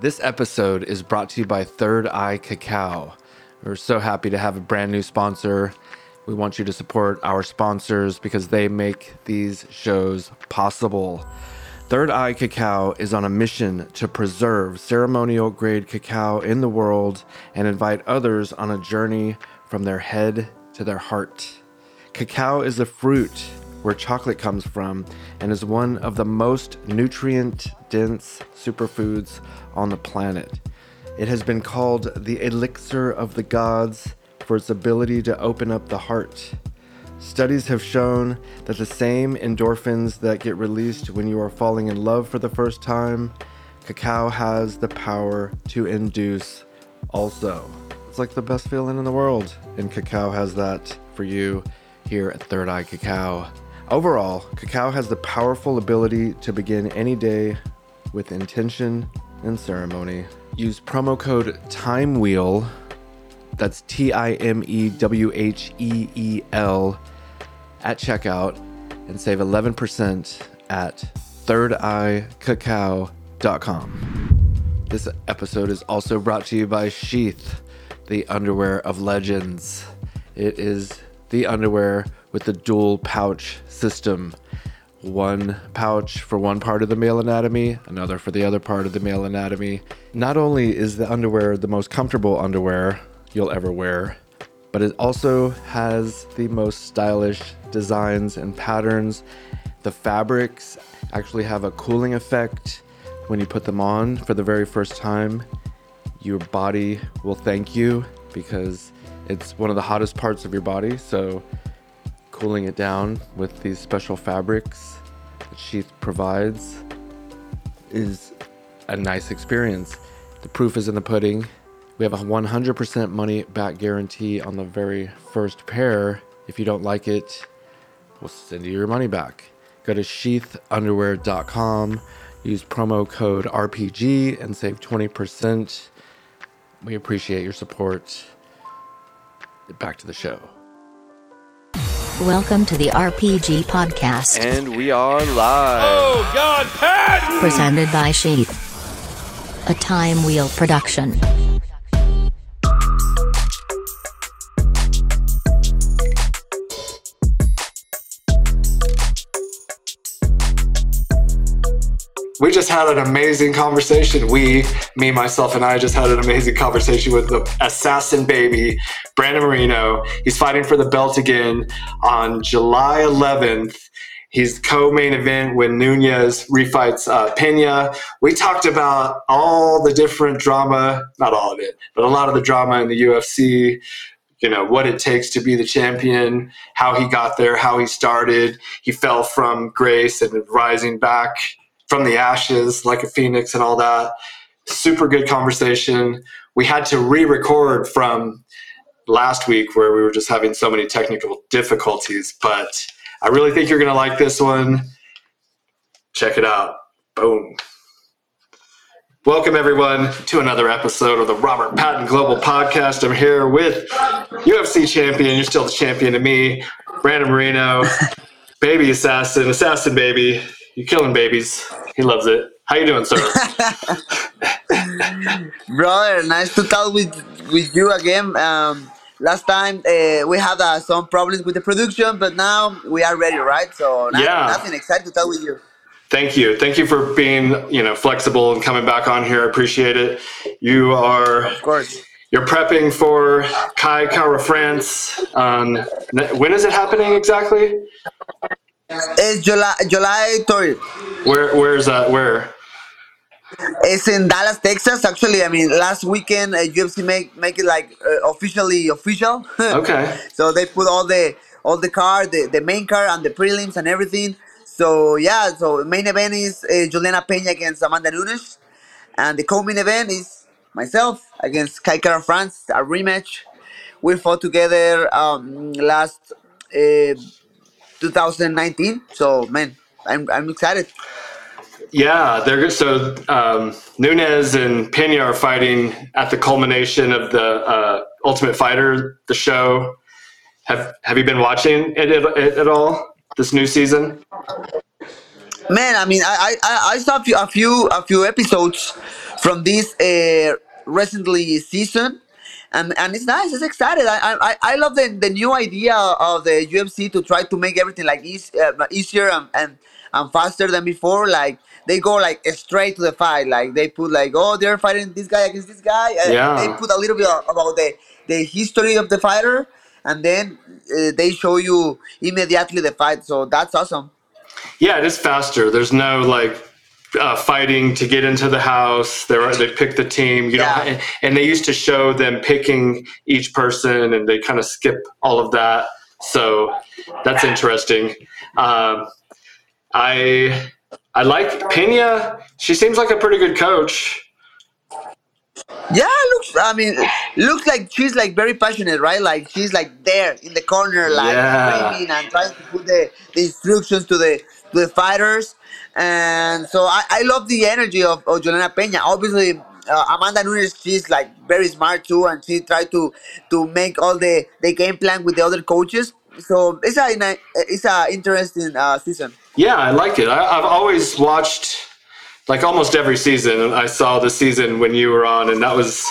This episode is brought to you by Third Eye Cacao. We're so happy to have a brand new sponsor. We want you to support our sponsors because they make these shows possible. Third Eye Cacao is on a mission to preserve ceremonial grade cacao in the world and invite others on a journey from their head to their heart. Cacao is a fruit where chocolate comes from and is one of the most nutrient dense superfoods on the planet. It has been called the elixir of the gods for its ability to open up the heart. Studies have shown that the same endorphins that get released when you are falling in love for the first time, cacao has the power to induce also. It's like the best feeling in the world, and cacao has that for you here at Third Eye Cacao. Overall, cacao has the powerful ability to begin any day with intention and ceremony. Use promo code TIMEWHEEL, that's T I M E W H E E L, at checkout and save 11% at thirdeyecacao.com. This episode is also brought to you by Sheath, the underwear of legends. It is the underwear with the dual pouch system. One pouch for one part of the male anatomy, another for the other part of the male anatomy. Not only is the underwear the most comfortable underwear you'll ever wear, but it also has the most stylish designs and patterns. The fabrics actually have a cooling effect when you put them on for the very first time. Your body will thank you because it's one of the hottest parts of your body. So, cooling it down with these special fabrics that Sheath provides is a nice experience. The proof is in the pudding. We have a 100% money back guarantee on the very first pair. If you don't like it, we'll send you your money back. Go to sheathunderwear.com, use promo code RPG, and save 20%. We appreciate your support. Back to the show. Welcome to the RPG Podcast, And we are live. Oh God, Patton! presented by Sheath, a Time Wheel production. We just had an amazing conversation. We, me, myself, and I just had an amazing conversation with the assassin baby, Brandon Moreno. He's fighting for the belt again on July 11th. He's co-main event when Nunes refights uh, Pena. We talked about all the different drama, not all of it, but a lot of the drama in the UFC. You know what it takes to be the champion, how he got there, how he started. He fell from grace and rising back from the ashes like a phoenix and all that. Super good conversation. We had to re record from last week where we were just having so many technical difficulties, but I really think you're going to like this one. Check it out. Boom. Welcome, everyone, to another episode of the Robert Patton Global Podcast. I'm here with UFC champion, you're still the champion to me, Brandon Moreno, baby assassin, assassin baby. You're killing babies. He loves it. How you doing, sir? brother nice to talk with with you again um last time uh, we had uh, some problems with the production but now we are ready right so nothing, Yeah. nothing excited to talk with you Thank you. Thank you for being, you know, flexible and coming back on here. I appreciate it. You are of course you're prepping for Kai Kara France. On when is it happening exactly? It's july july 30th Where where's that? Where? it's in dallas texas actually i mean last weekend uh, ufc make make it like uh, officially official Okay. so they put all the all the card the, the main card and the prelims and everything so yeah so main event is uh, juliana pena against amanda nunes and the co-main event is myself against kai Kara france a rematch we fought together um last uh, 2019 so man i'm, I'm excited Yeah, they're good. So um, Nunes and Pena are fighting at the culmination of the uh, Ultimate Fighter, the show. Have Have you been watching it at, it at all this new season? Man, I mean, I I, I- I saw a few, a few a few episodes. from this uh, recently season. And, and it's nice. It's excited. I, I I love the, the new idea of the UFC to try to make everything like easy, uh, easier and, and and faster than before. Like they go like straight to the fight. Like they put like oh they're fighting this guy against this guy. Uh, Yeah. They put a little bit about the the history of the fighter, and then uh, they show you immediately the fight. So that's awesome. Yeah, it is faster. There's no like uh, fighting to get into the house. They they pick the team. You Yeah. know, and they used to show them picking each person, and they kind of skip all of that. So that's interesting. Um, I I like Pena. She seems like a pretty good coach. Yeah, looks. I mean, looks like she's like very passionate, right? Like she's like there in the corner, like Yeah. and trying to put the, the instructions to the to the fighters. And so I, I love the energy of, of Juliana Peña. Obviously, uh, Amanda Nunes, she's like very smart too, and she tried to to make all the, the game plan with the other coaches. So it's a it's a interesting uh, season. Yeah, I like it. I, I've always watched like almost every season. I saw the season when you were on, and that was,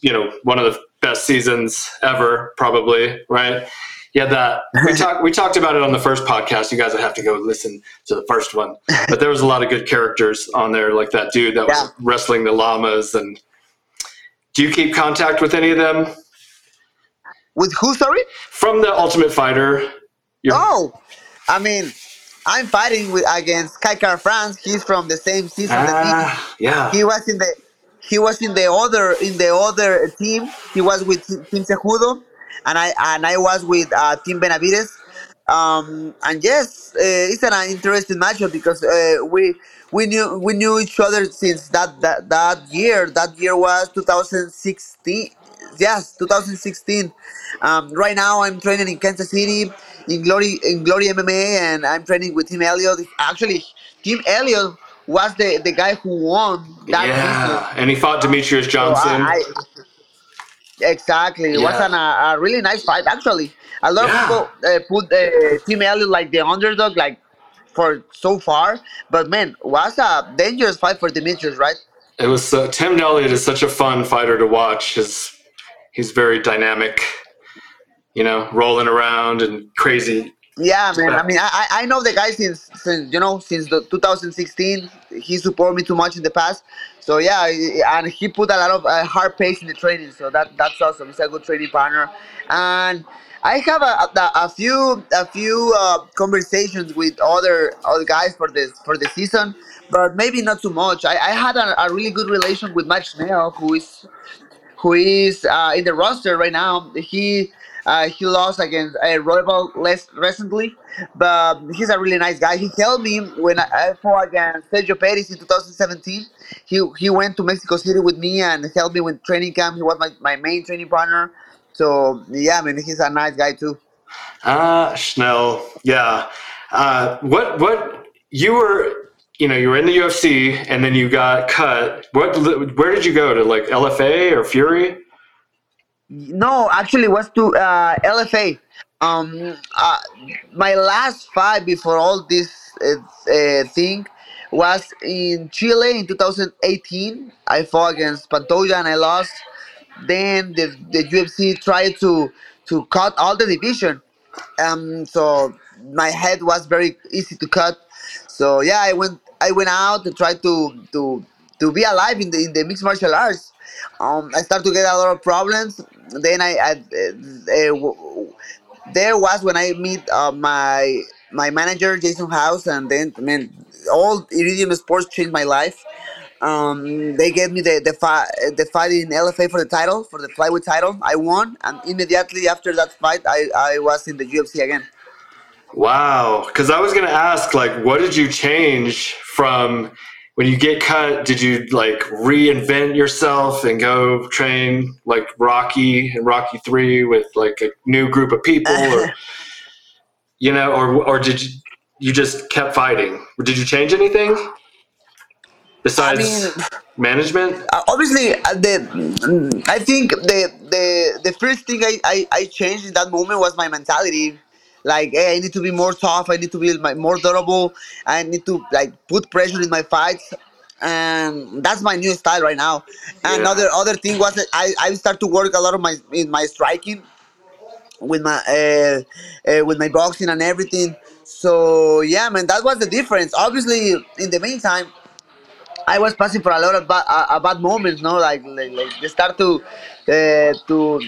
you know, one of the best seasons ever, probably. Right? Yeah, that we talked. We talked about it on the first podcast. You guys would have to go listen to the first one. But there was a lot of good characters on there, like that dude that was wrestling the llamas. And do you keep contact with any of them With who? Sorry. from the Ultimate Fighter? You're- Oh, I mean, I'm fighting with against Kai Kara France. He's from the same season as me. Ah, yeah. He was in the he was in the other in the other team. He was with Team Cejudo, and I and I was with uh, Team Benavides. Um, and yes, uh, it's an interesting matchup because uh, we we knew we knew each other since that that, that year. That year was 2016. Yes, 2016. Um, right now, I'm training in Kansas City in Glory in Glory MMA, and I'm training with Tim Elliott. Actually, Tim Elliott was the, the guy who won that yeah, season. and he fought Demetrious So Johnson. I, I- exactly. It was Yeah. an, a, a really nice fight, actually. A lot Yeah. of people uh, put uh, Tim Elliott like the underdog, like for so far. But man, was a dangerous fight for Demetrious, right? It was uh, Tim Elliott is such a fun fighter to watch. His he's very dynamic, you know, rolling around and crazy. Yeah, man. Yeah. I mean, I I I know the guy since since you know since the 2016. He supported me too much in the past, so yeah, and he put a lot of uh, hard pace in the training. So that that's awesome. He's a good training partner, and I have a, a, a few a few uh, conversations with other other guys for this for the season, but maybe not too much. I, I had a, a really good relation with Mike Schnell, who is who is uh, in the roster right now. He uh, he lost against uh, Roybal less recently, but he's a really nice guy. He helped me when I, fought against Sergio Perez in 2017. He he went to Mexico City with me and helped me with training camp. He was my, my main training partner. So yeah, I mean he's a nice guy too. Ah, Schnell. Yeah. Uh, what what you were you know you were in the UFC and then you got cut. What where did you go to like LFA or Fury? No, actually, was to uh, LFA. Um, uh, my last fight before all this uh, uh, thing was in Chile in 2018. I fought against Pantoja and I lost. Then the, the UFC tried to to cut all the division. Um, so my head was very easy to cut. So yeah, I went I went out to try to to to be alive in the in the mixed martial arts. Um, I started to get a lot of problems. Then I, I uh, w- there was when I meet uh, my my manager Jason House, and then man, all Iridium Sports changed my life. Um, they gave me the the fight the fight in LFA for the title for the flyweight title. I won, and immediately after that fight, I, I was in the UFC again. Wow. Because I was gonna ask like what did you change from when you get cut? Did you like reinvent yourself and go train like Rocky and Rocky Three with like a new group of people or? you know, or or did you you just kept fighting? Did you change anything besides mean- management? uh, obviously uh, the i think the the the first thing I, I i changed in that moment was my mentality like hey, i need to be more tough i need to be my, more durable i need to like put pressure in my fights and that's my new style right now. Yeah. Another other thing was that I I start to work a lot of my in my striking with my uh, uh, with my boxing and everything. So yeah, man, that was the difference. Obviously, in the meantime, I was passing for a lot of bad, uh, bad moments. No, like like, like they start to uh, to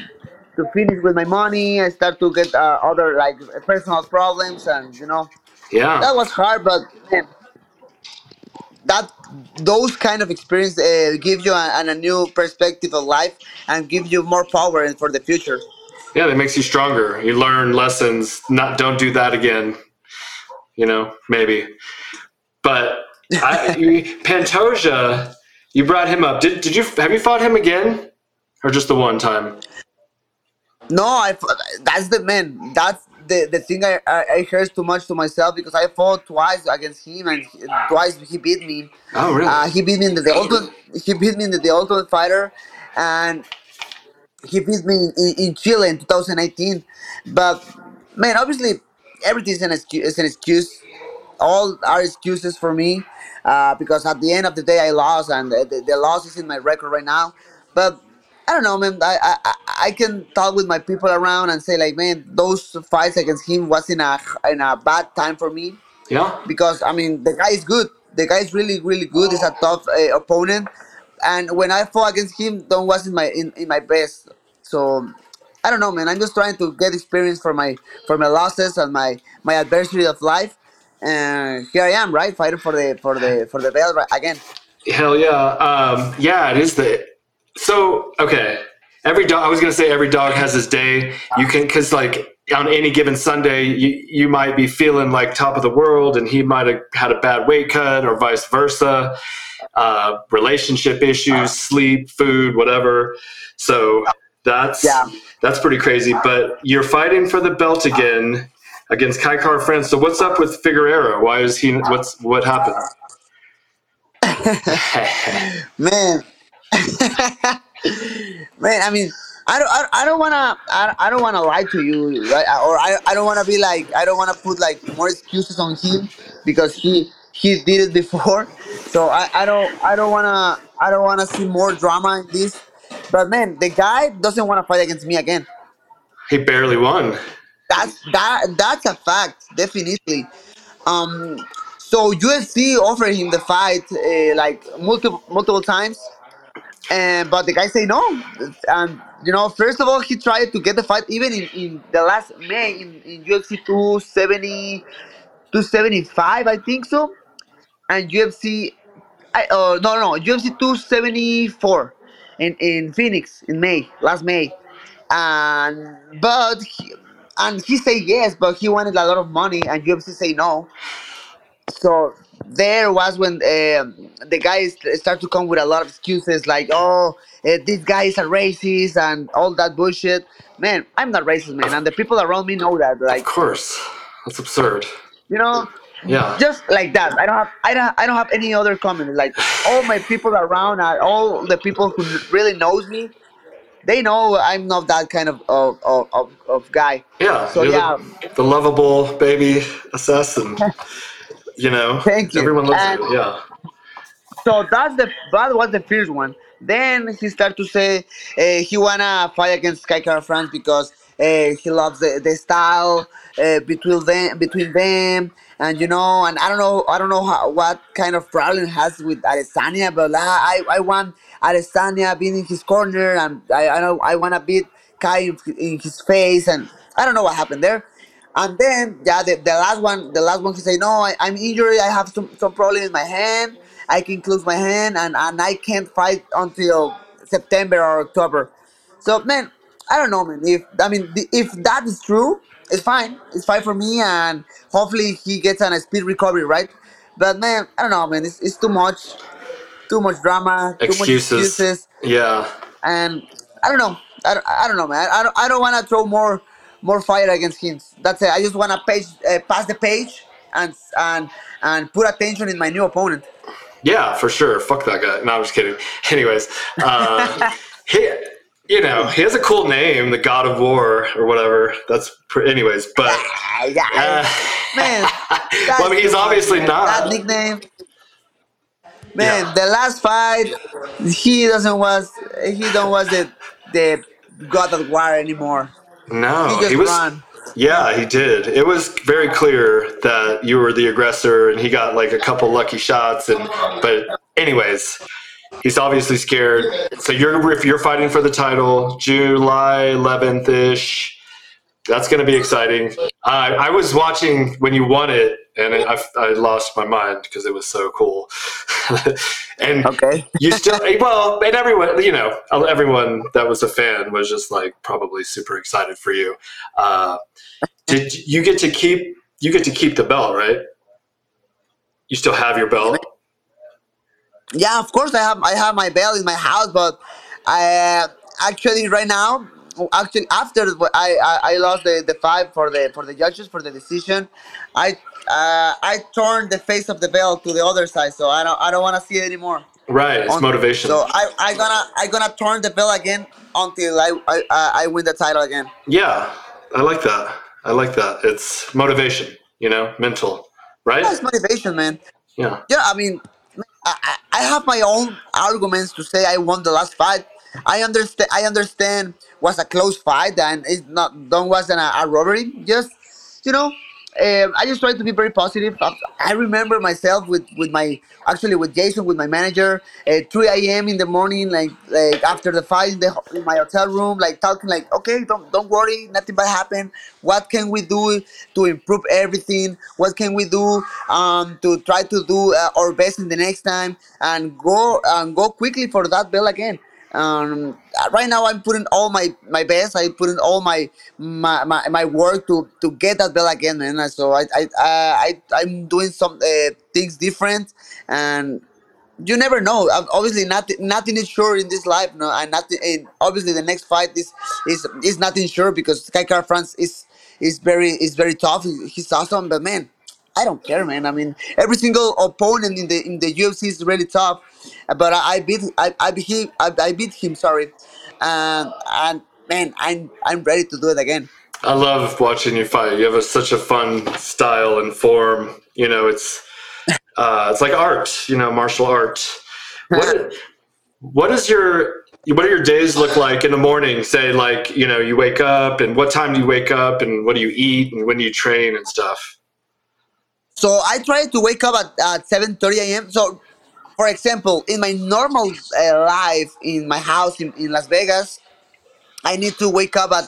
to finish with my money. I start to get uh, other like personal problems, and you know Yeah. that was hard. But man, that those kind of experience uh, give you a, a new perspective of life and give you more power for the future. Yeah, that makes you stronger. You learn lessons. Not don't do that again. You know, maybe. But I, Pantoja, you brought him up. Did did you have you fought him again, or just the one time? No, I. f- That's the man. That's the the thing. I I, I heard too much to myself because I fought twice against him and he- twice he beat me. Oh, really? Uh, he beat me in the, the ultimate. He beat me in the, the ultimate fighter, and he beat me in, in Chile in 2018. But man, obviously everything is an excuse. Is an excuse. All are excuses for me uh, because at the end of the day I lost, and the, the, the loss is in my record right now. But I don't know, man. I, I I- can talk with my people around and say like, man, those fights against him was in a in a bad time for me yeah. because I mean the guy is good. The guy is really really good. He's a tough uh, opponent, and when I fought against him, don't was in my in, in my best. So I don't know, man. I'm just trying to get experience for my for my losses and my my adversity of life. And here I am, right, fighting for the for the for the belt right, again. Hell yeah. Um, yeah, it is the. So okay, every dog. I was gonna say every dog has his day. You can because like on any given Sunday, you you might be feeling like top of the world, and he might have had a bad weight cut, or vice versa. Uh, relationship issues, sleep, food, whatever. So that's Yeah. that's pretty crazy. But you're fighting for the belt again against Kai Kara France. So what's up with Figueroa? Why is he? What's what happened? man man i mean i don't i, I don't want to I, I don't want to lie to you right? Or i, I don't want to be like i don't want to put like more excuses on him because he he did it before. So i, I don't i don't want to i don't want to see more drama in this. But man the guy doesn't want to fight against me again. He barely won. that's that that's a fact definitely. Um so UFC offered him the fight uh, like multiple multiple times and but the guy say no. And you know first of all he tried to get the fight even in, in the last may in, in ufc 270 275 i think so. And ufc I, uh, no no ufc 274 in, in phoenix in may last may. And but he, and he say yes but he wanted a lot of money and ufc say no. So there was when um, the guys start to come with a lot of excuses like oh uh, this guy is a racist and all that bullshit man i'm not racist man and the people around me know that Like, Of course, that's absurd. you know Yeah. just like that i don't have i don't i don't have any other comment like all my people around and all the people who really knows me they know i'm not that kind of of, of, of, of guy Yeah. so yeah The, the lovable baby assassin. you know. Thank you. Everyone loves And- you. Yeah. So that's the that was the first one. Then he started to say uh, he wanna fight against Kai Kara France because uh, he loves the, the style uh, between them between them and you know and I don't know I don't know how, what kind of problem has with Adesanya but I I want Adesanya being in his corner and I I know I wanna beat Kai in, in his face and I don't know what happened there. And then yeah, the, the last one, the last one, he say, no, I, I'm injured. I have some, some problem in my hand. I can close my hand, and, and I can't fight until September or October. So man, I don't know, man. If I mean, if that is true, it's fine. It's fine for me, and hopefully he gets on a speed recovery, right? But man, I don't know, man. It's, it's too much, too much drama, too much Excuses. excuses Yeah. and I don't know. I don't, I don't know, man. I don't, I don't want to throw more more fire against him. That's it. I just want to page uh, pass the page and and and put attention in my new opponent. Yeah, for sure. Fuck that guy. No, I'm just kidding. Anyways, uh, he, you know, he has a cool name, the God of War or whatever. That's pr- anyways, but yeah, uh, man. well, I mean, he's obviously man. not. that nickname. Man, the last fight, he doesn't was he don't was the the God of War anymore. He No, he just was. run. Yeah, he did. It was very clear that you were the aggressor, and he got like a couple lucky shots. And but, anyways, he's obviously scared. So you're if you're fighting for the title, July 11th ish. That's going to be exciting. I I was watching when you won it, and I, I lost my mind because it was so cool. and Okay. you still well, and everyone, you know, everyone that was a fan was just like probably super excited for you. Uh, did you get to keep you get to keep the belt, right? You still have your belt. Yeah, of course I have I have my belt in my house, but I uh, actually right now actually after I, I I lost the the fight for the for the judges for the decision, I uh, I turned the face of the belt to the other side, so I don't I don't want to see it anymore. Right, it's On- motivation. So I I gonna I gonna turn the belt again until I I, I win the title again. yeah, I like that. I like that. It's motivation, you know, mental, right? It's motivation, man. Yeah. Yeah, I mean, I, I I have my own arguments to say I won the last fight. I understand. I understand was a close fight and it's not don't wasn't a, a robbery. Just you know, um, I just try to be very positive. I, remember myself with with my actually with Jason with my manager at 3 a.m. in the morning, like like after the fight in, the, in my hotel room, like talking like, okay, don't don't worry, nothing bad happened. What can we do to improve everything? What can we do um, to try to do uh, our best in the next time and go and go quickly for that bell again? Um, right now, I'm putting all my, my best. I put in all my my, my, my work to, to get that bell again, man. So I I I I'm doing some uh, things different, and you never know. Obviously, nothing nothing is sure in this life. No, and nothing. And obviously, the next fight is is is nothing sure because Kai Kara France is is very is very tough. He's awesome, but man, I don't care, man. I mean, every single opponent in the in the UFC is really tough. But I, I beat I, I beat him. I, I beat him. Sorry, and and man, I'm I'm ready to do it again. I love watching you fight. You have a, such a fun style and form. You know, it's uh, it's like art. You know, martial art. What what is your what do your days look like in the morning? Say like you know you wake up and what time do you wake up and what do you eat and when do you train and stuff. So I try to wake up at, at 7.30 a.m. So, for example, in my normal uh, life in my house in, in Las Vegas, I need to wake up at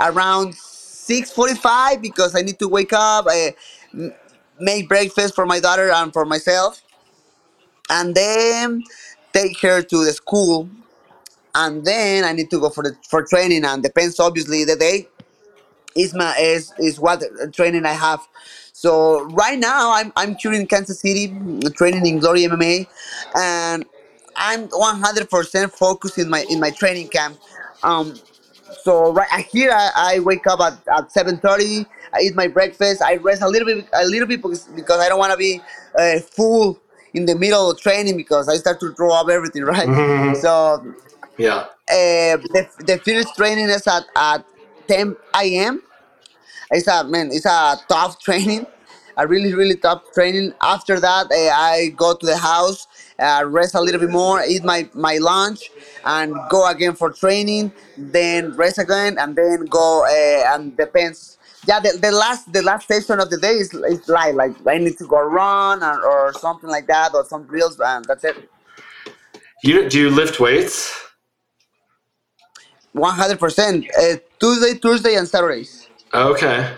around 6.45 because I need to wake up, uh, m- make breakfast for my daughter and for myself, and then take her to the school. And then I need to go for the for training and depends obviously the day is my is is what training I have. So right now I'm I'm here in Kansas City training in Glory MMA, and I'm 100% focused in my in my training camp. Um, so right here I, I wake up at, at 7:30. I eat my breakfast. I rest a little bit a little bit because, because I don't want to be uh, full in the middle of training because I start to throw up everything right. Mhm. So Yeah. uh, the the first training is at at 10 a.m it's a man it's a tough training a really really tough training. After that uh, i go to the house uh, rest a little bit more eat my my lunch and go again for training then rest again and then go uh, and depends. Yeah the, the last the last session of the day is, is light like i need to go run or, or something like that or some drills and that's it. You do you lift weights? 100% uh, tuesday thursday and saturdays Okay.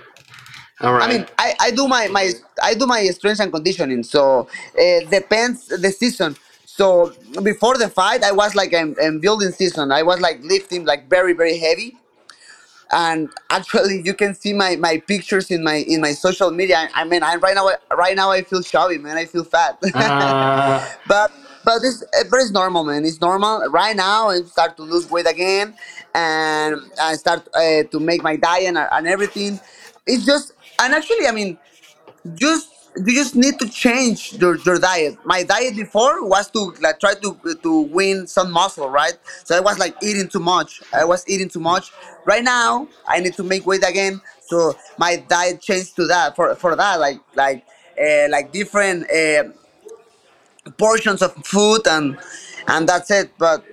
All right. I mean, I, I do my, my I do my strength and conditioning. So it depends the season. So before the fight, I was like in, in building season. I was like lifting like very very heavy. And actually, you can see my, my pictures in my in my social media. I, I mean, I right now right now I feel chubby, man. I feel fat. Uh, but but it's eh, but it's normal, man. It's normal. Right now, I start to lose weight again, and I start uh, to make my diet and, and everything. It's just and actually, I mean, just you just need to change your, your diet. My diet before was to like try to to win some muscle, right? So I was like eating too much. I was eating too much. Right now, I need to make weight again. So my diet changed to that for for that like like uh, like different. Uh, portions of food and and that's it. But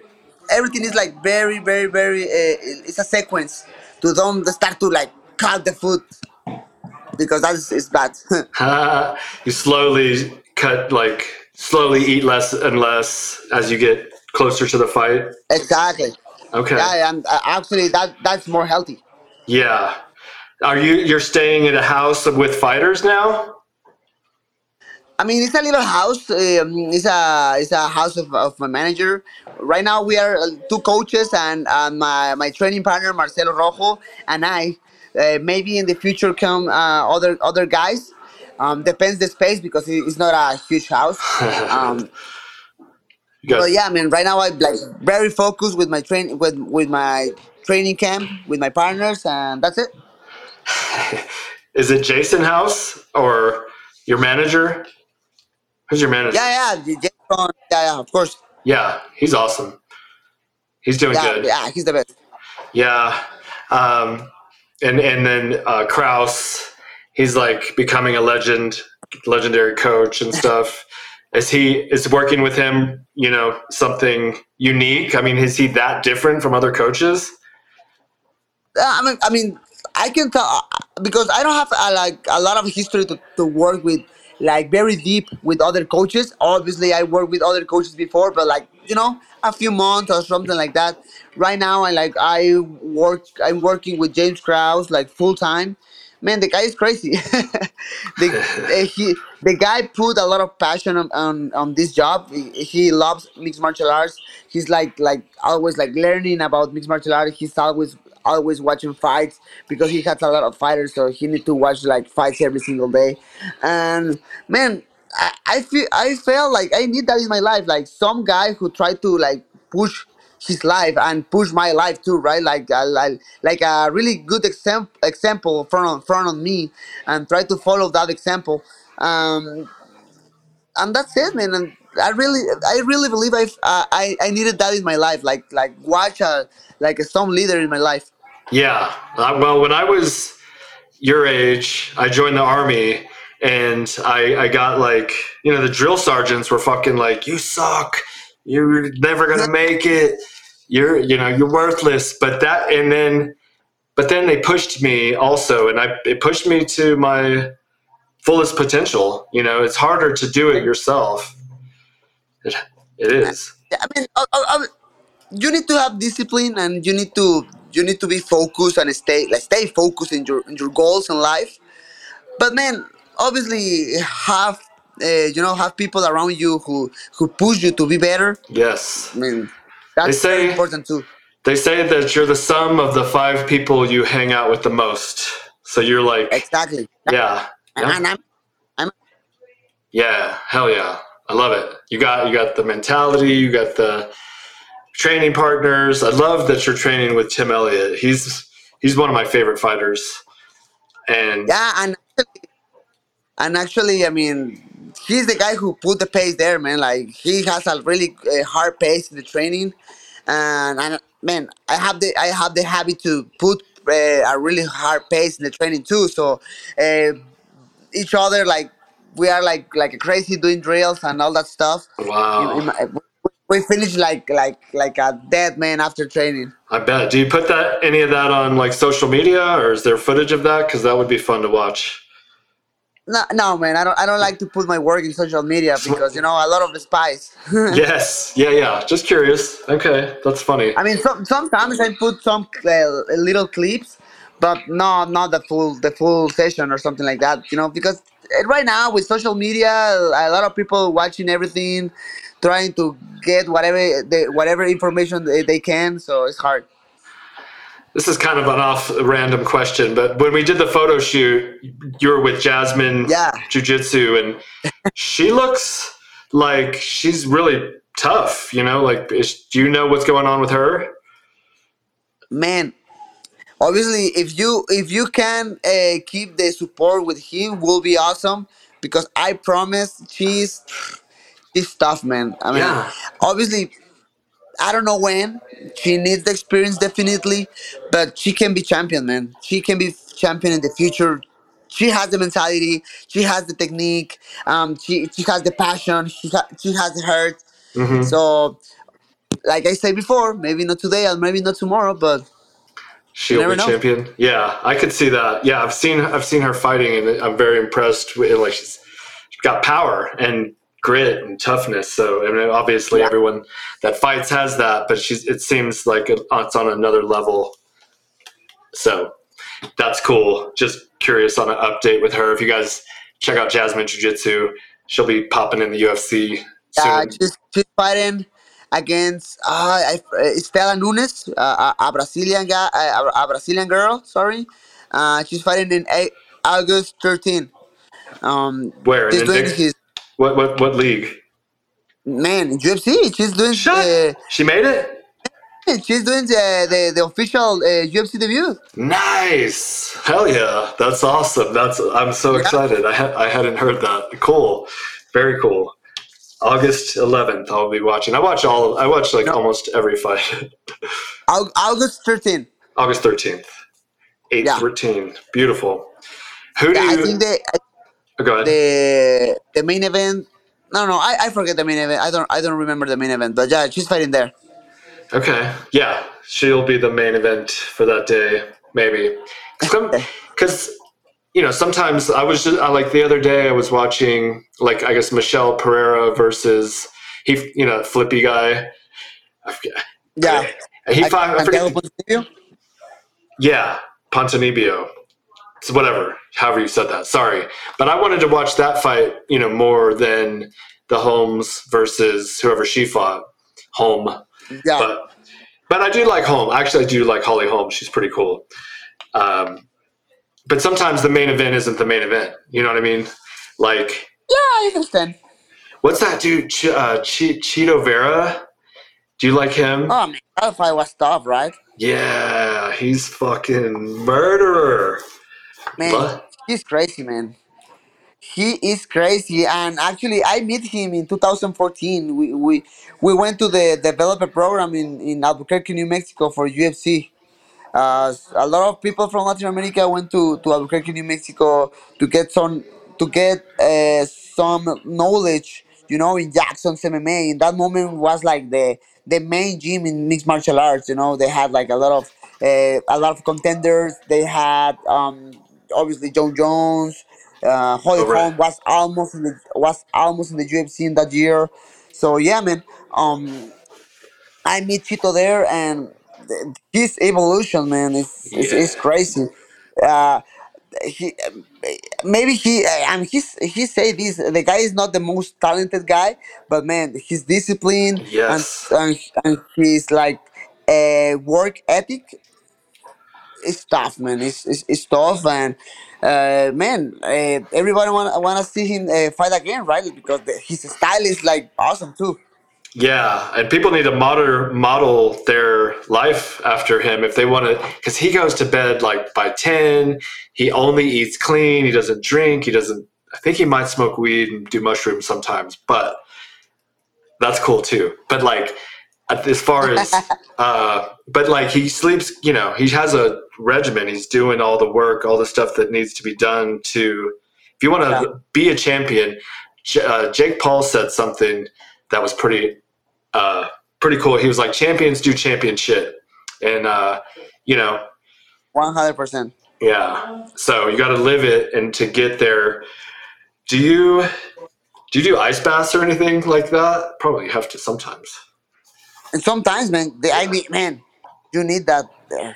everything is like very, very, very. Uh, it's a sequence to don't start to like cut the food because that's is bad. you slowly cut like slowly eat less and less as you get closer to the fight. exactly. Okay. Yeah, and uh, actually that that's more healthy. Yeah. Are you you're staying at a house with fighters now? I mean, it's a little house. Um, it's a it's a house of, of my manager. Right now, we are uh, two coaches and uh, my my training partner Marcelo Rojo and I. Uh, maybe in the future come uh, other other guys. Um, depends the space because it- it's not a huge house. Um, guys, but yeah, I mean, right now I'm like very focused with my train with with my training camp with my partners, and that's it. Is it Jason House or your manager? Who's your manager? Yeah, yeah, yeah, yeah, of course. Yeah, he's awesome. He's doing Yeah, good. yeah, he's the best. Yeah. Um, and and then uh, Krause, he's like becoming a legend, legendary coach and stuff. Is he is working with him? You know, something unique. I mean, is he that different from other coaches? Uh, I mean, I mean, I can tell uh, because I don't have uh, like a lot of history to, to work with, like very deep with other coaches. Obviously, I worked with other coaches before, but like you know, a few months or something like that. Right now, I like I work. I'm working with James Krause like full time. Man, the guy is crazy. the uh, he the guy put a lot of passion on, on, on this job. He, he loves mixed martial arts. He's like like always like learning about mixed martial arts. He's always always watching fights because he has a lot of fighters, so he need to watch like fights every single day. And man, I, I feel I feel like I need that in my life. Like some guy who try to like push his life and push my life too, right? Like uh, like like a really good example example on front on me, and try to follow that example. Um, and that's it, man. And I really, I really believe I, I, I needed that in my life. Like, like watch a like some leader in my life. Yeah. Uh, well, when I was your age, I joined the army and I, I got like, you know, the drill sergeants were fucking like, you suck. You're never going to make it. You're, you know, you're worthless. But that, and then, but then they pushed me also, and I, it pushed me to my fullest potential. You know, it's harder to do it yourself. It, it is. I mean, I, I, I, you need to have discipline, and you need to you need to be focused and stay like stay focused in your in your goals in life. But man, obviously have uh, you know have people around you who who push you to be better. Yes. I mean, that's say- very important too. They say that you're the sum of the five people you hang out with the most. So you're like, Exactly. yeah, yeah, and I'm I'm yeah, hell yeah, I love it. You got you got the mentality, you got the training partners. I love that you're training with Tim Elliott. He's he's one of my favorite fighters. And Yeah, and actually, and actually, I mean, he's the guy who put the pace there, man. Like he has a really uh, hard pace in the training, and, and man, I have the I have the habit to put uh, a really hard pace in the training too. So uh, each other like we are like like crazy doing drills and all that stuff. wow, In- in my- we finish like like like a dead man after training. I bet. Do you put that any of that on like social media, or is there footage of that? Because that would be fun to watch. No, no, man. I don't. I don't like to put my work in social media because you know a lot of the spies. yes, yeah, yeah. Just curious. Okay, that's funny. I mean, some, sometimes I put some uh, little clips, but no, not the full the full session or something like that. You know, because Eh, right now with social media, a lot of people watching everything, trying to get whatever they, whatever information they, they can. So it's hard. This is kind of an off random question, but when we did the photo shoot, you were with Jasmine Yeah. Jiu Jitsu, and she looks like she's really tough. You know, like is, do you know what's going on with her? man obviously if you if you can uh, keep the support with him will be awesome because i promise she's she's tough man. I mean Yeah. obviously i don't know when. She needs the experience definitely but she can be champion man. She can be champion in the future. She has the mentality, she has the technique, um, she she has the passion, she ha- she has the heart. hmm So, like I said before, maybe not today or maybe not tomorrow, but She'll be know. champion. Yeah, I could see that. Yeah, I've seen I've seen her fighting, and I'm very impressed with like she's, she's got power and grit and toughness. So I mean, obviously, Yeah. everyone that fights has that, but she's it seems like it's on another level. So that's cool. Just curious on an update with her. If you guys check out Jasmine Jiu Jitsu, she'll be popping in the UFC Yeah, soon. she's, she's fighting against uh, I, uh, Stella Nunes, uh, a, a Brazilian guy, a, a Brazilian girl. Sorry, uh, she's fighting in a- August 13. Um, Where she's doing his What what what league? man UFC. She's doing Shut. uh, She made it. she's doing the the, the official uh, UFC debut. Nice. Hell yeah. That's awesome. That's I'm so Yeah. excited. I ha- I hadn't heard that. Cool. Very cool. August 11th I'll be watching. I watch all I watch like No. almost every fight. August 13th. August 13th. 8 Yeah. 13. Beautiful. Who do Yeah, I you think the oh, go ahead. the the main event. No, no, I, I forget the main event. I don't I don't remember the main event, but yeah, she's fighting there. Okay. Yeah, she'll be the main event for that day, maybe. Because you know, sometimes I was just I, like the other day I was watching like I guess Michel Pereira versus he, you know, flippy guy. Yeah, He I, fought. I forget, yeah, Pontonibio. It's whatever, however you said that. Sorry, but I wanted to watch that fight. You know, more than the Holmes versus whoever she fought. Holm. Yeah, but but I do like Holm. Actually, I do like Holly Holm. She's pretty cool. Um, but sometimes the main event isn't the main event. You know what I mean? Like, yeah, I understand. what's that dude? Ch- uh, Ch- Chito Vera. Do you like him? Oh man, that fight was tough, right? Yeah, he's fucking murderer. Man, But he's crazy, man. He is crazy, and actually, I met him in 2014. We we, we went to the developer program in in Albuquerque, New Mexico for UFC. Uh, a lot of people from Latin America went to, to Albuquerque, New Mexico to get some to get uh, some knowledge, you know, in Jackson's MMA. In that moment was like the the main gym in mixed martial arts. You know, they had like a lot of uh, a lot of contenders. They had um, obviously Jon Jones. Uh, Holly right. Holm was almost in the was almost in the UFC in that year. So yeah, man. Um, I meet Chito there, and his evolution, man, is is, is crazy. Uh, he maybe he I mean he's he say this the guy is not the most talented guy, but man, his discipline and yes, and, and his like uh, work ethic is tough, man. It's it's, it's tough, and uh, man, uh, everybody want want to see him uh, fight again, right? Because the, his style is like awesome too. Yeah, and people need to model model their life after him if they want to, because he goes to bed like by ten. He only eats clean. He doesn't drink. He doesn't. I think he might smoke weed and do mushrooms sometimes, but that's cool too. But like, as far as, uh, but like he sleeps, you know, he has a regimen. He's doing all the work, all the stuff that needs to be done to. If you want to Yeah. be a champion, J- uh, Jake Paul said something that was pretty, uh, pretty cool. He was like, "Champions do champion shit," and uh, you know, One hundred percent. yeah. So you got to live it, and to get there, do you do you do ice baths or anything like that? Probably have to sometimes. And sometimes, man, the I mean, man, you need that. Uh,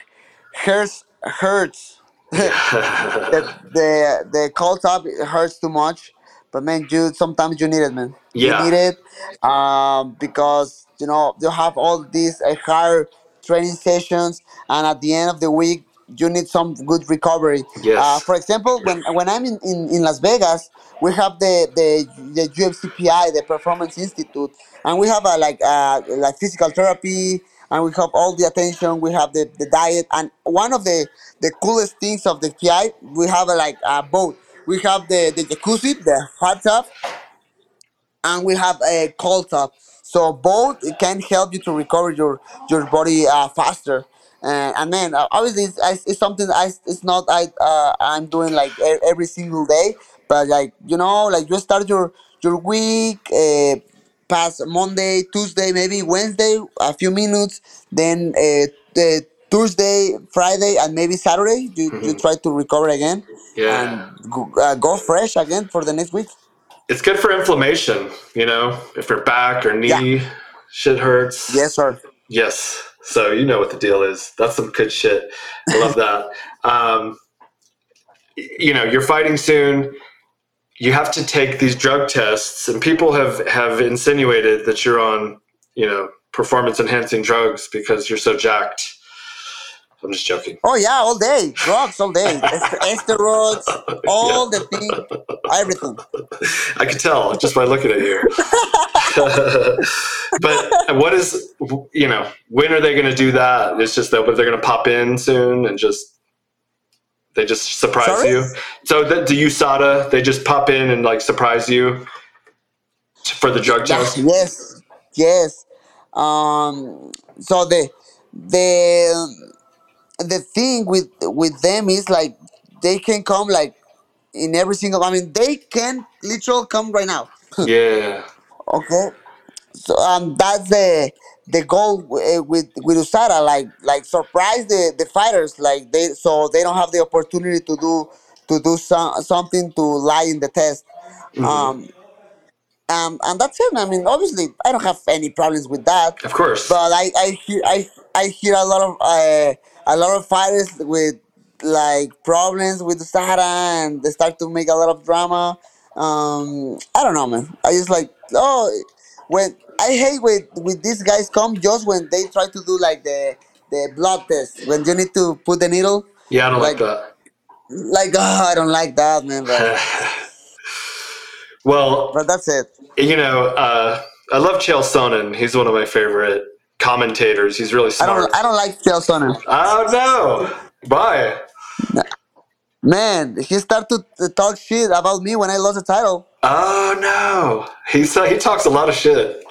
hurts, hurts. the the the cold tub hurts too much, but man, you sometimes you need it, man. Yeah. You need it, um, because you know you have all these uh, hard training sessions, and at the end of the week, you need some good recovery. Yes. Uh, for example, when when I'm in, in, in Las Vegas, we have the the the UFCPI, the Performance Institute, and we have a like a, like physical therapy, and we have all the attention. We have the, the diet, and one of the the coolest things of the PI, we have a, like a boat. We have the the jacuzzi, the hot tub, and we have a cold tub. So both can help you to recover your your body uh, faster. and and then uh, obviously it's, it's something I it's not I uh, I'm doing like e- every single day, but like you know like you start your your week. Uh, past Monday, Tuesday, maybe Wednesday, a few minutes, then uh, the Thursday, Friday, and maybe Saturday, you, you try to recover again Yeah. and go, uh, go fresh again for the next week. It's good for inflammation, you know, if your back or knee Yeah. shit hurts. Yes, sir. Yes. So you know what the deal is. That's some good shit. I love that. Um, you know, you're fighting soon. You have to take these drug tests, and people have have insinuated that you're on, you know, performance enhancing drugs because you're so jacked. I'm just joking. Oh yeah, all day, drugs all day, steroids, all the thing, everything. I could tell just by looking at you. but what is, you know, when are they going to do that? It's just that they're going to pop in soon and just, they just surprise Sorry? you. So the, the USADA, they just pop in and like surprise you for the drug Yeah, test. yes, yes. Um, so the the the thing with with them is like they can come like in every single. I mean, they can literally come right now. Yeah. Okay, so um, that's the the goal uh, with with USADA, like like surprise the the fighters, like they so they don't have the opportunity to do to do some, something to lie in the test. Um, um, and that's it. I mean, obviously, I don't have any problems with that. Of course. But I, I hear I, I hear a lot of uh, a lot of fighters with like problems with USADA and they start to make a lot of drama. Um, I don't know, man. I just like oh, when I hate when with these guys come just when they try to do like the the blood test when you need to put the needle. yeah, I don't like, like- that. Like oh, I don't like that, man. But well, but that's it. you know, uh, I love Chael Sonnen. He's one of my favorite commentators. He's really I smart. don't I don't like Chael Sonnen. Oh no! Why? Man, he started to talk shit about me when I lost the title Oh no! He sa- he talks a lot of shit.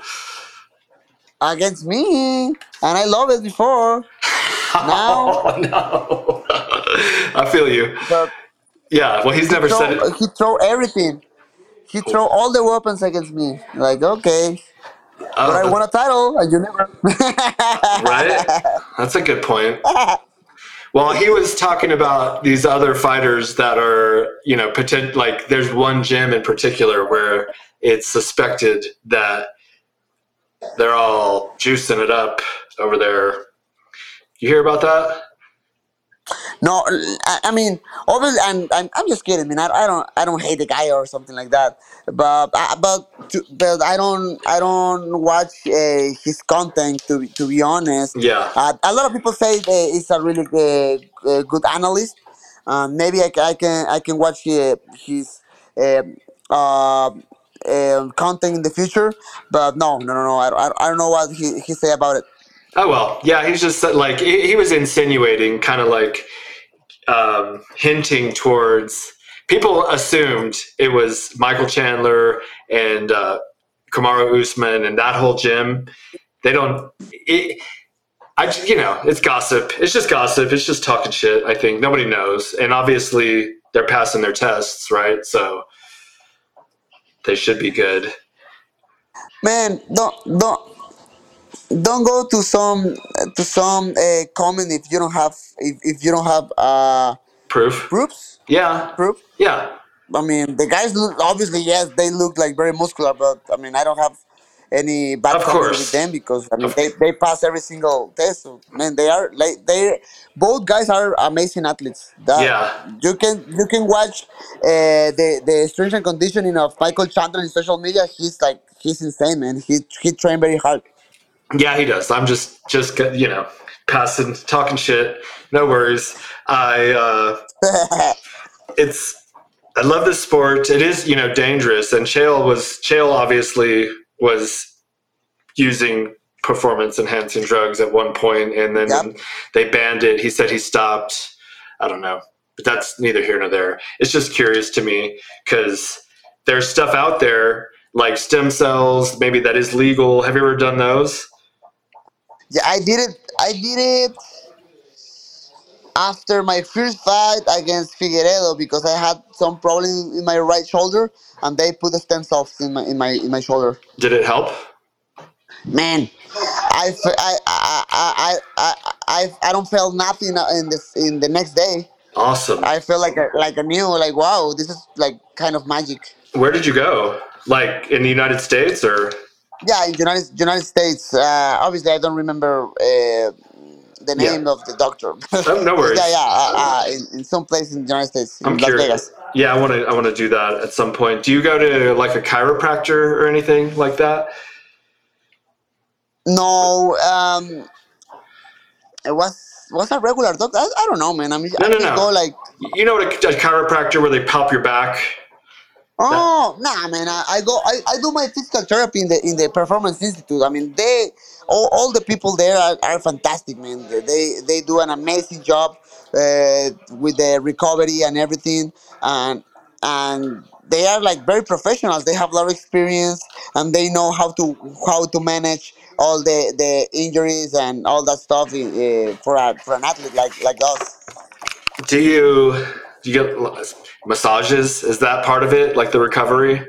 against me, and I love it before. Now, Oh no! I feel you. but Yeah. Well, he's never said it. he throw everything. He throw all the weapons against me. Like okay, but I Oh, won a title, and you never. right? That's a good point. Well, he was talking about these other fighters that are, you know, potent. Like, there's one gym in particular where it's suspected that they're all juicing it up over there. You hear about that? No, I, I mean, obviously, I'm, I'm, I'm just kidding. I mean, I, I don't, I don't hate the guy or something like that. But, I, but, to, but I don't, I don't watch uh, his content. To, be- to be honest, Yeah. Uh, a lot of people say that he's a really uh, uh, good analyst. Um, maybe I, I can, I can watch uh, his um uh, um content in the future. But no, no, no, no. I, I, I don't know what he, he say about it. Oh well, yeah. He's just like he, he was insinuating, kind of like um, hinting towards. People assumed it was Michael Chandler and uh, Kamaru Usman and that whole gym. They don't. It, I ju- you know it's gossip. It's just gossip. It's just talking shit. I think nobody knows, and obviously they're passing their tests, right? So they should be good. Man, don't, don't. Don't go to some to some uh, comment if you don't have if, if you don't have uh Proof. proofs Yeah. proof Yeah. i mean the guys look obviously yes they look like very muscular but i mean i don't have any bad Of course. with them because i mean Of- they, they pass every single test so, man they are like they both guys are amazing athletes that Yeah. you can you can watch uh, the the strength and conditioning of michael chandler in social media he's like he's insane man he he trained very hard Yeah, he does. I'm just just you know passing, talking shit. No worries. I uh, it's I love this sport. It is you know dangerous, and Chael was Chael obviously was using performance enhancing drugs at one point, and then Yep. they banned it. He said he stopped. I don't know, but that's neither here nor there. It's just curious to me because there's stuff out there like stem cells, maybe that is legal. Have you ever done those? Yeah, I did it. I did it after my first fight against Figueiredo because I had some problem in my right shoulder and they put the stem cells in my in my in my shoulder. Did it help? Man, I I I I I I, I, don't feel nothing in this in the next day. Awesome. I feel like a, like a new like wow this is like kind of magic. Where did you go? Like in the United States or? Yeah, in United United States. Uh, obviously, I don't remember uh, the Yeah. name of the doctor. Oh, no worries. yeah, yeah. Uh, uh, in, in some place in the United States, in I'm Las curious. Vegas. Yeah, I want to. I want to do that at some point. Do you go to like a chiropractor or anything like that? No, um, it was was a regular doctor. I, I don't know, man. I mean, No, I no, just no. go like, You know what a, a chiropractor where they pop your back? Oh, nah, man. I, I go, I, I do my physical therapy in the in the Performance Institute. I mean, they all, all the people there are, are fantastic, man. They they do an amazing job uh, with the recovery and everything, and and they are like very professionals. They have a lot of experience, and they know how to how to manage all the, the injuries and all that stuff uh, for a, for an athlete like like us. Do you do you get massages? Is that part of it? Like the recovery?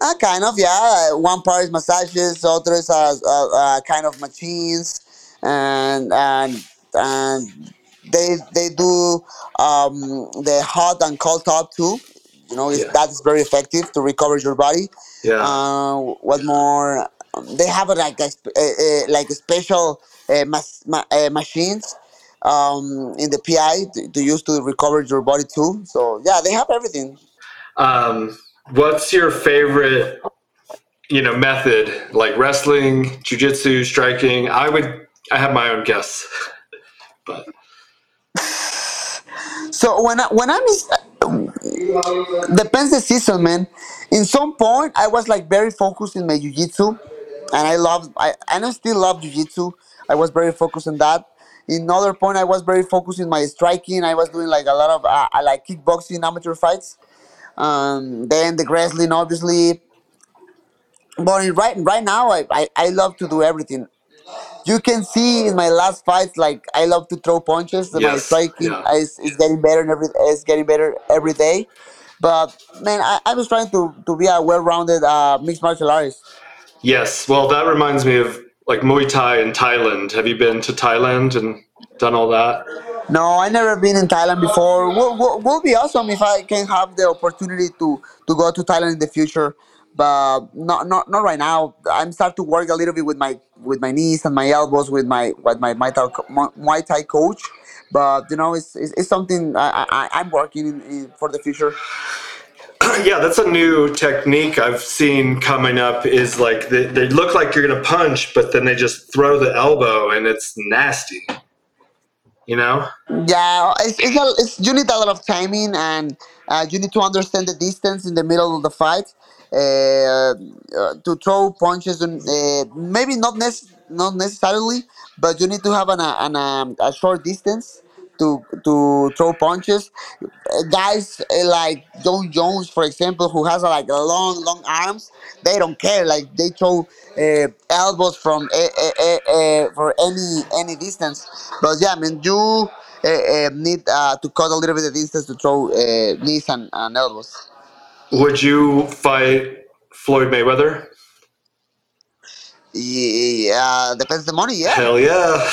Uh, kind of, yeah. One part is massages, others are uh, uh, kind of machines, and and and they they do um, the hot and cold tub too. You know, Yeah. that is very effective to recover your body. Yeah. Uh, what more? They have a, like a, uh, uh, like a special uh, mas- ma- uh, machines um, in the PI to, to use to recover your body too. So yeah, they have everything. Um, what's your favorite, you know, method? Like wrestling, jujitsu, striking? I would. I have my own guess, but So when I, when I'm depends the season, man. In some point, I was like very focused in my jiu-jitsu, and I love I and I still love jiu-jitsu. I was very focused on that. In other point, I was very focused in my striking. I was doing like a lot of uh, like kickboxing amateur fights. Um, then the wrestling, obviously. But in right right now, I, I I love to do everything. You can see in my last fights, like I love to throw punches. My Yes, striking yeah. is, is getting better and every is getting better every day. But man, I, I was trying to, to be a well-rounded uh, mixed martial artist. yes. Well, that reminds me of like Muay Thai in Thailand. Have you been to Thailand and done all that? No, I never been in Thailand before. Will will will be awesome if I can have the opportunity to to go to Thailand in the future. But not not not right now. I'm start to work a little bit with my with my knees and my elbows with my with my Muay Thai, Muay Thai coach. But you know, it's it's, it's something I, I I'm working in, in for the future. yeah, that's a new technique I've seen coming up. Is like they, they look like you're gonna punch, but then they just throw the elbow, and it's nasty. You know? Yeah, it's, it's, a, it's you need a lot of timing and uh, you need to understand the distance in the middle of the fight uh, uh, to throw punches. And, uh, maybe not nec- not necessarily, but you need to have an, an, a short distance to to throw punches. Uh, guys uh, like Jon Jones, for example, who has uh, like long long arms, they don't care. Like they throw uh, elbows from uh, for any any distance. But yeah, I mean you uh, uh, need uh, to cut a little bit of distance to throw uh, knees and, and elbows. Would you fight Floyd Mayweather? Yeah, depends the money. Yeah, Hell yeah.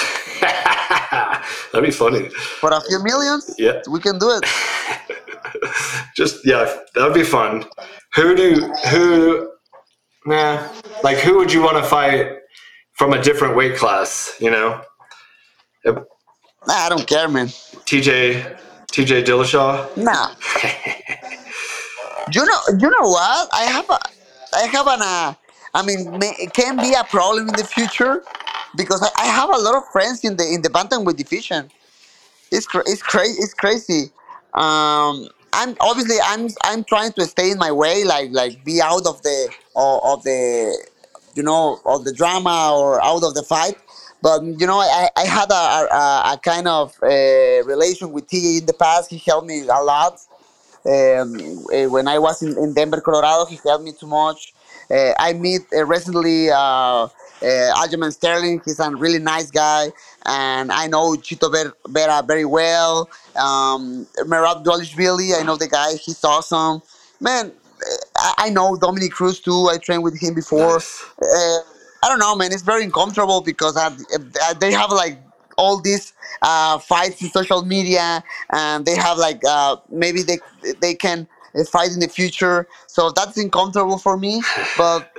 That'd be funny. for a few millions, Yeah. we can do it. Just yeah, that would be fun. Who do who nah like who would you want to fight from a different weight class, you know? Nah, I don't care, man. TJ TJ Dillashaw? Nah. you know, you know what? I have a, I have an, uh, I mean, may, it can be a problem in the future because I, I have a lot of friends in the in the bantamweight division. It's cra- it's crazy. It's crazy. Um, I'm obviously I'm I'm trying to stay in my way, like like be out of the of, of the you know of the drama or out of the fight. But you know, I, I had a, a, a kind of uh, relation with T in the past. He helped me a lot um, uh, when I was in, in Denver, Colorado, he helped me too much. uh, I meet uh, recently uh, uh, Aljamain Sterling. He's a really nice guy, and I know Chito Ver- Vera very well. Um, Merab Dvalishvili, I know the guy. He's awesome, man. I, I know Dominick Cruz too. I trained with him before. Nice. Uh, I don't know, man. It's very uncomfortable because I, uh, they have like all these uh, fights in social media, and they have like uh, maybe they they can uh, fight in the future. So that's uncomfortable for me. But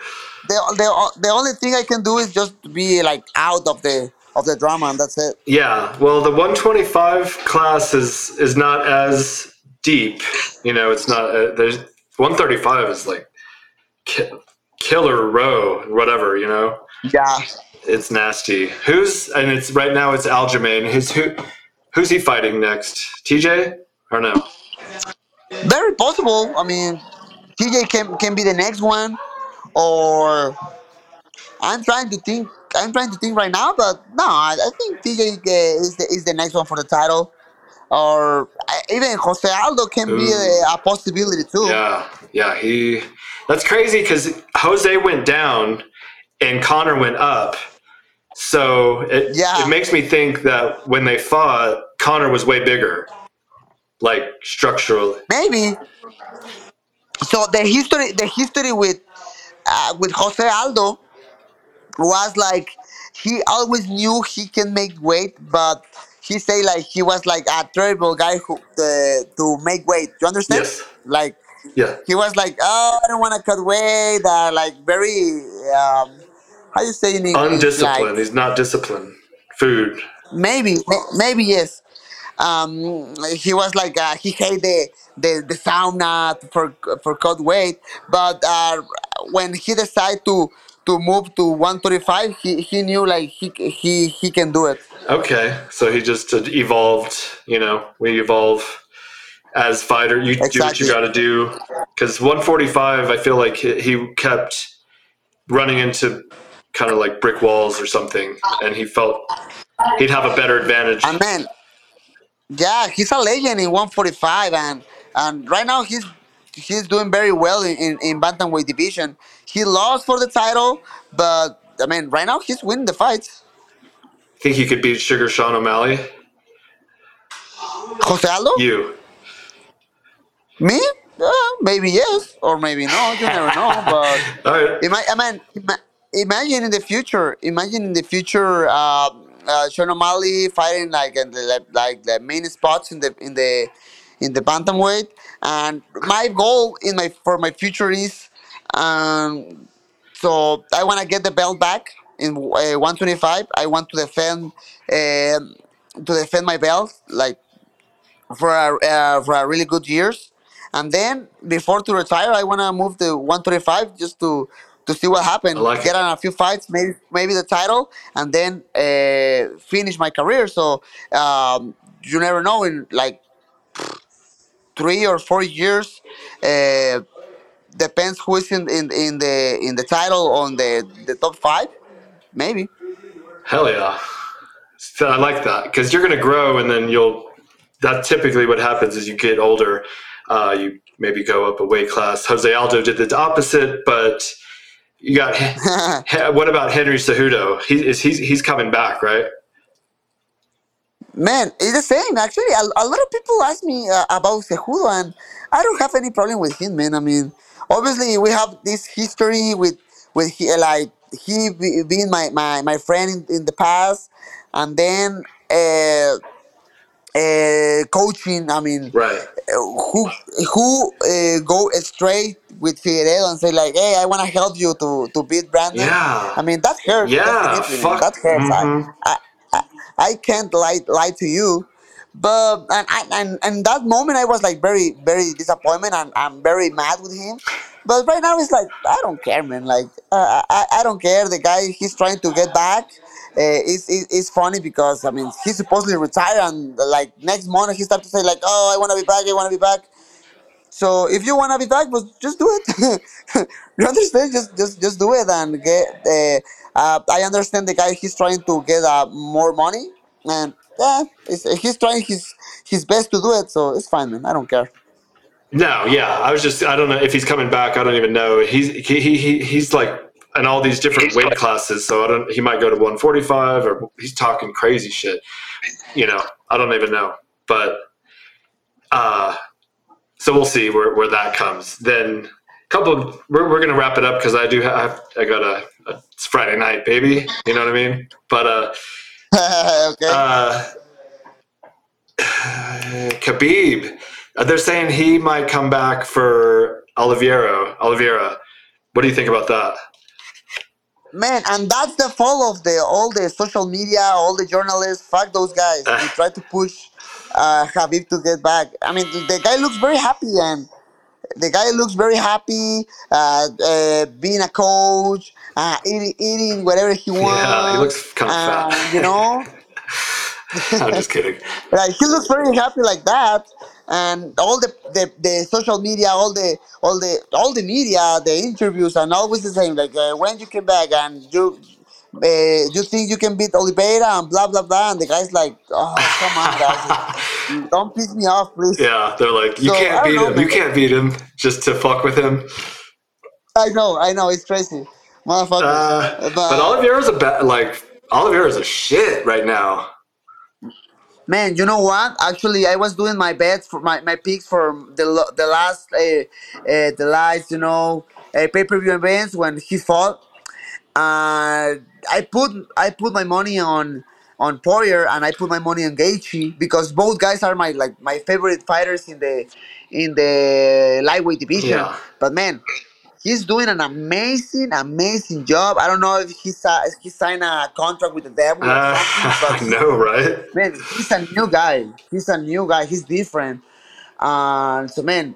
the, the the only thing I can do is just be like out of the of the drama, and that's it. Yeah, well, the 125 class is is not as deep. You know, it's not. Uh, there's 135 is like ki- killer row, whatever. You know, Yeah. it's nasty. Who's and it's right now it's Aljamain. Who's who? Who's he fighting next? TJ or no? Very possible. I mean, TJ can can be the next one, or I'm trying to think. I'm trying to think right now, but no, I, I think TJ uh, is the is the next one for the title, or even Jose Aldo can be a, a possibility too. Yeah, yeah. He. That's crazy because Jose went down and Conor went up. So it Yeah. it makes me think that when they fought, Conor was way bigger, like structurally. Maybe. So the history, the history with uh, with Jose Aldo was like he always knew he can make weight, but he say like he was like a terrible guy who uh, to make weight. You understand? Yes. Like Yeah. he was like, oh, I don't want to cut weight. Uh, like very um, how you say in English? Undisciplined. Like, He's not disciplined. Food. maybe, maybe yes. Um, he was like uh, he hate the, the the sauna for for cut weight, but uh, when he decided to to move to 135, he, he knew like he he he can do it. Okay. So he just evolved. You know, we evolve as fighter. You do what you got to do. Because 145, I feel like he he kept running into kind of like brick walls or something, and he felt he'd have a better advantage. And man, yeah, he's a legend in 145, and and right now he's he's doing very well in, in, in bantamweight division. He lost for the title, but I mean, right now he's winning the fights. Think he could beat Sugar Sean O'Malley? Jose Aldo, You. me, uh, maybe yes, or maybe no. You never know. But right. ima- I mean, ima- imagine in the future. Imagine in the future, um, uh, Sean O'Malley fighting like in the like, like the main spots in the in the in the bantamweight. And my goal in my for my future is, um, so I want to get the belt back in uh, 125. I want to defend um to defend my belt like for a, uh, for a really good years. And then before to retire, I want to move to 135 just to to see what happens. Like Get on a few fights, maybe maybe the title, and then uh, finish my career. So um, you never know in like three or four years. Uh, depends who is in, in in the in the title on the the top five. Maybe. Hell yeah. So I like that because you're going to grow and then you'll. That's typically what happens is you get older. Uh, you maybe go up a weight class. Jose Aldo did the opposite, but you got. What about Henry Cejudo? He is he's he's coming back, right? Man, it's the same. Actually, a, a lot of people ask me uh, about Cejudo, and I don't have any problem with him, man. I mean, obviously, we have this history with with he, like he be, being my, my, my friend in, in the past, and then uh, uh, coaching. I mean, Right. who who uh, go straight with Figueiredo and say like, "Hey, I want to help you to to beat Brandon." Yeah. I mean, that hurts. Yeah, definitely, man. fuck. That hurts. Mhm. I, I, I I can't lie lie to you, but and, and and and that moment I was like very very disappointed and I'm very mad with him. But right now it's like I don't care, man. Like uh, I I don't care. The guy he's trying to get back. Uh, it's, it's, funny because I mean he's supposedly retired and like next month he starts to say like oh I want to be back I want to be back so if you want to be back, but just do it. you understand? Just just just do it and get. Uh, uh, I understand the guy. He's trying to get uh, more money, and yeah, it's, he's trying his his best to do it. So it's fine, man. I don't care. No, yeah, I was just I don't know if he's coming back. I don't even know. He's he he, he he's like in all these different weight classes, so I don't. He might go to 145 or he's talking crazy shit. You know, I don't even know, but uh, so we'll see where where that comes. Then couple we're, we're gonna wrap it up because I do have I got a, a it's Friday night, baby. You know what I mean? But uh, okay. uh, Khabib, uh, they're saying he might come back for Oliveira. Oliveira, what do you think about that? Man, and that's the fault of the all the social media, all the journalists. Fuck those guys. They try to push uh, Khabib to get back. I mean, the guy looks very happy, and the guy looks very happy. Uh, uh, being a coach, uh, eating, eating whatever he wants. Yeah, he looks kind of fat. You know, I'm just kidding. like he looks very happy like that and all the, the the social media all the all the all the media the interviews and always the same like uh, when you came back and you uh, you think you can beat Oliveira and blah blah blah and the guy's like oh come on guys don't piss me off please Yeah, they're like, you So, can't beat know, him. You can't beat him just to fuck with him. I know I know it's crazy motherfucker Uh, but, but Oliveira's a bad like Oliveira's a shit right now. Man, you know what? Actually, I was doing my bets for my, my picks for the the last uh, uh, the last you know uh, pay per view events when he fought. Uh, I put I put my money on on Poirier and I put my money on Gaethje because both guys are my like my favorite fighters in the in the lightweight division. Yeah. But man, he's doing an amazing amazing job. I don't know if he si- he signed a contract with the devil or Uh, but know, right? man, he's a new guy. He's a new guy. He's different. Uh, so man,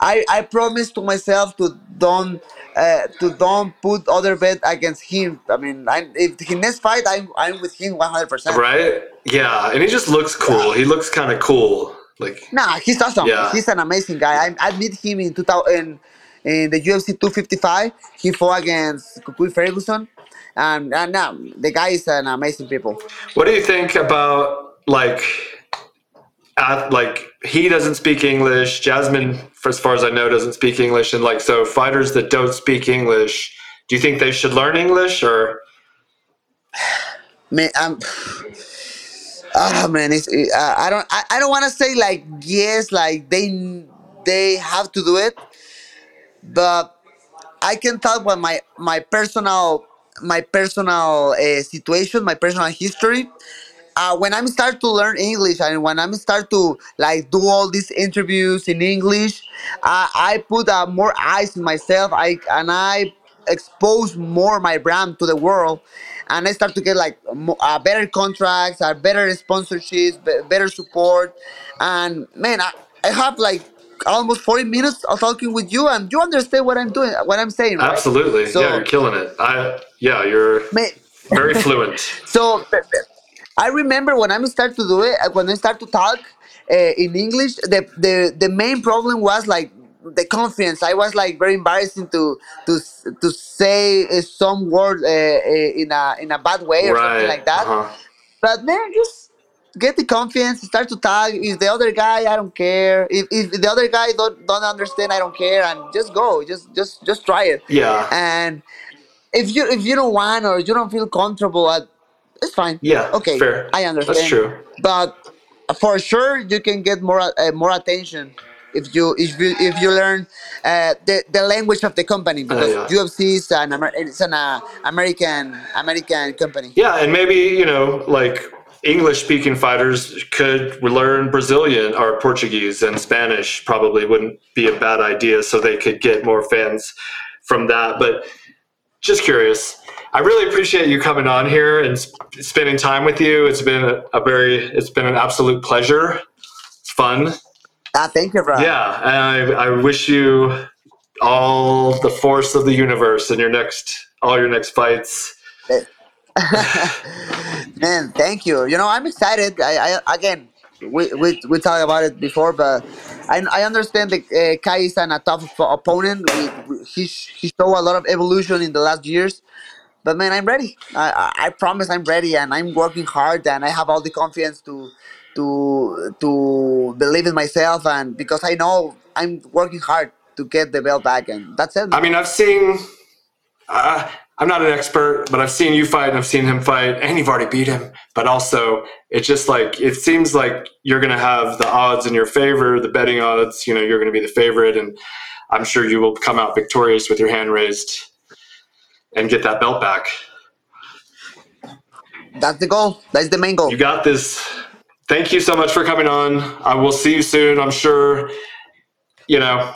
I I promise to myself to don't uh, to don't put other bet against him. I mean, I, if he next fight, I'm I'm with him one hundred percent. Right? Yeah, and he just looks cool. He looks kind of cool. Like, Nah, he's awesome. Yeah. He's an amazing guy. I, I met him in 2000 in, in the UFC 255. He fought against Cucuy Ferguson. And, and now the guy is an amazing people. what do you think about like, like he doesn't speak English. Jasmine, for as far as I know, doesn't speak English, and like so, fighters that don't speak English, do you think they should learn English or? Man, um, oh man, it's uh, I don't I, I don't want to say like yes, like they they have to do it, but I can talk about my my personal my personal uh, situation, my personal history. Uh, when I start to learn English and when I start to like do all these interviews in English, uh, I put uh, more eyes in myself. I and I expose more my brand to the world, and I start to get like mo- uh, better contracts, uh, better sponsorships, be- better support, and man, I, I have like almost 40 minutes of talking with you and you understand what I'm doing, what I'm saying, right? Absolutely, So- yeah, you're killing it. I yeah, you're Man, very fluent. so I remember when I start to do it, uh, when I start to talk uh, in English, the, the the main problem was like the confidence. I was like very embarrassing to to to say uh, some word uh, uh, in a in a bad way or right. something like that. uh-huh. But man, just get the confidence, start to talk. If the other guy, I don't care. If, if the other guy don't don't understand, I don't care, and just go. Just just just try it. Yeah. And if you if you don't want or you don't feel comfortable, uh, it's fine. Yeah, Okay. fair. I understand. That's true. But for sure, you can get more uh, more attention if you if you if you learn uh, the the language of the company because Oh, yeah. UFC is an Amer- it's an uh, American American company. Yeah, and maybe you know, like English-speaking fighters could learn Brazilian or Portuguese and Spanish. Probably wouldn't be a bad idea, so they could get more fans from that. But just curious. I really appreciate you coming on here and sp- spending time with you. It's been a, a very, it's been an absolute pleasure. It's fun. Ah, thank you, bro. Yeah, and I, I wish you all the force of the universe in your next, all your next fights. Man, thank you. You know, I'm excited. I, I again, we, we we talked about it before, but I, I understand that uh, Kai is an, a tough opponent. We, we, he he showed a lot of evolution in the last years. But man, I'm ready. I, I promise I'm ready, and I'm working hard, and I have all the confidence to to to believe in myself, and because I know I'm working hard to get the belt back, and that's it. I mean, I've seen. Uh, I'm not an expert, but I've seen you fight and I've seen him fight, and you've already beat him. But also, it's just like it seems like you're going to have the odds in your favor, the betting odds. You know, you're going to be the favorite, and I'm sure you will come out victorious with your hand raised and get that belt back. that's the goal. That's the main goal. You got this. Thank you so much for coming on. I will see you soon. I'm sure. You know,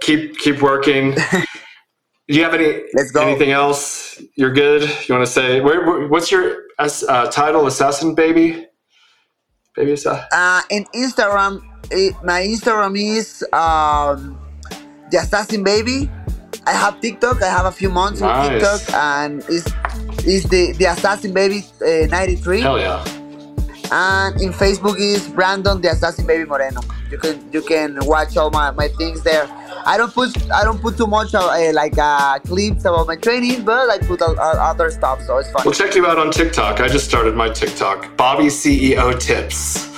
keep keep working. Do you have any Let's go. anything else? You're good. You want to say where, where- what's your uh, title? Assassin baby, baby assassin. Uh, in Instagram, it, my Instagram is um, the Assassin Baby. I have TikTok. I have a few months on Nice. TikTok, and it's is the the Assassin Baby uh, 93. Hell yeah. And in Facebook is Brandon the Assassin Baby Moreno. You can you can watch all my, my things there. I don't put I don't put too much uh, like uh, clips about my training, but I put uh, other stuff, so it's fun. We'll check you out on TikTok. I just started my TikTok. Bobby CEO tips.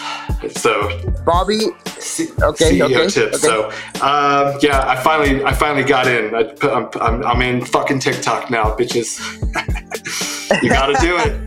So Bobby, C- Okay, CEO okay, tips. okay. So um, yeah, I finally I finally got in. I put, I'm, I'm I'm in fucking TikTok now, bitches. you got to do it.